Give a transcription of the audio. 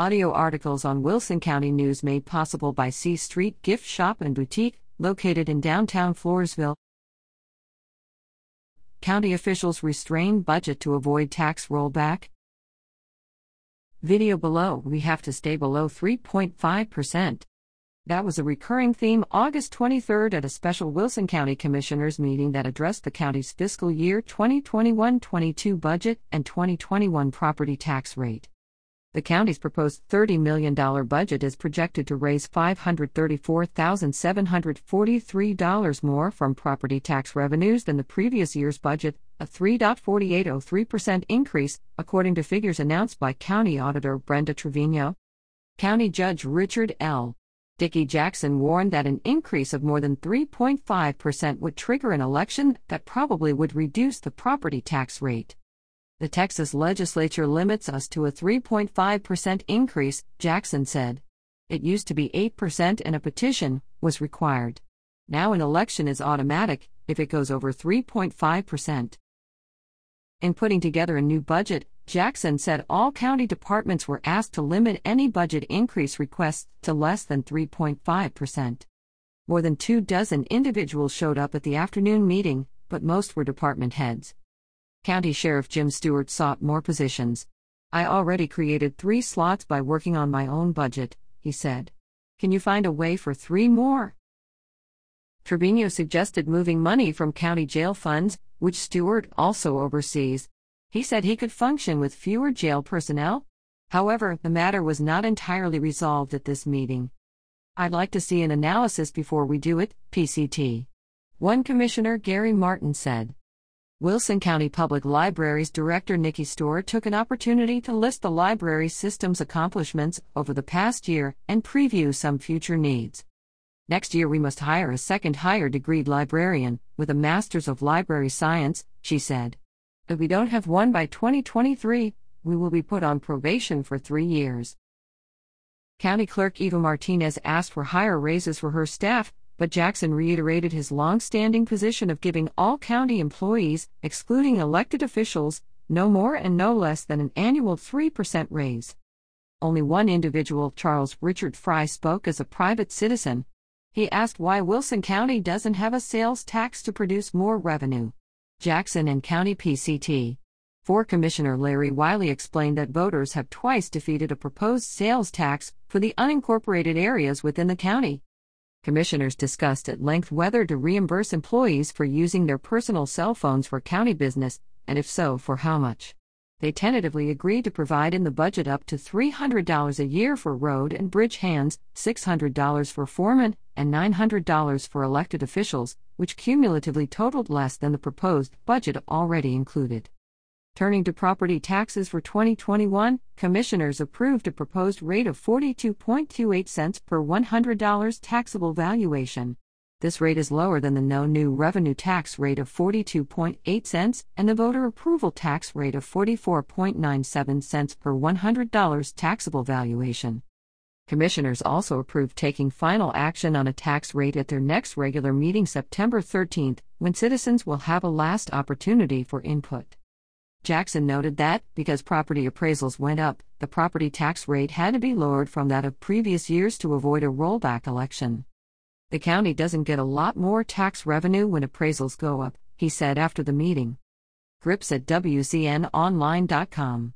Audio articles on Wilson County News made possible by C Street Gift Shop and Boutique, located in downtown Floresville. County officials restrain budget to avoid tax rollback. Video below We have to stay below 3.5%. That was a recurring theme August 23 at a special Wilson County Commissioners meeting that addressed the county's fiscal year 2021 22 budget and 2021 property tax rate. The county's proposed $30 million budget is projected to raise $534,743 more from property tax revenues than the previous year's budget, a 3.4803% increase, according to figures announced by County Auditor Brenda Trevino. County Judge Richard L. Dickey Jackson warned that an increase of more than 3.5% would trigger an election that probably would reduce the property tax rate. The Texas legislature limits us to a 3.5% increase, Jackson said. It used to be 8% and a petition was required. Now an election is automatic if it goes over 3.5%. In putting together a new budget, Jackson said all county departments were asked to limit any budget increase requests to less than 3.5%. More than two dozen individuals showed up at the afternoon meeting, but most were department heads. County Sheriff Jim Stewart sought more positions. I already created three slots by working on my own budget, he said. Can you find a way for three more? Trevino suggested moving money from county jail funds, which Stewart also oversees. He said he could function with fewer jail personnel. However, the matter was not entirely resolved at this meeting. I'd like to see an analysis before we do it, PCT. One commissioner, Gary Martin, said. Wilson County Public Libraries Director Nikki Storr took an opportunity to list the library system's accomplishments over the past year and preview some future needs. Next year, we must hire a second higher degree librarian with a Master's of Library Science, she said. If we don't have one by 2023, we will be put on probation for three years. County Clerk Eva Martinez asked for higher raises for her staff, but Jackson reiterated his long-standing position of giving all county employees, excluding elected officials, no more and no less than an annual 3% raise. Only one individual, Charles Richard Fry, spoke as a private citizen. He asked why Wilson County doesn't have a sales tax to produce more revenue. Jackson and County PCT. For Commissioner Larry Wiley explained that voters have twice defeated a proposed sales tax for the unincorporated areas within the county. Commissioners discussed at length whether to reimburse employees for using their personal cell phones for county business, and if so, for how much. They tentatively agreed to provide in the budget up to $300 a year for road and bridge hands, $600 for foremen, and $900 for elected officials, which cumulatively totaled less than the proposed budget already included. Turning to property taxes for 2021, commissioners approved a proposed rate of 42.28 cents per $100 taxable valuation. This rate is lower than the no new revenue tax rate of 42.8 cents and the voter approval tax rate of 44.97 cents per $100 taxable valuation. Commissioners also approved taking final action on a tax rate at their next regular meeting September 13, when citizens will have a last opportunity for input. Jackson noted that, because property appraisals went up, the property tax rate had to be lowered from that of previous years to avoid a rollback election. The county doesn't get a lot more tax revenue when appraisals go up, he said after the meeting. Grips at WCNOnline.com.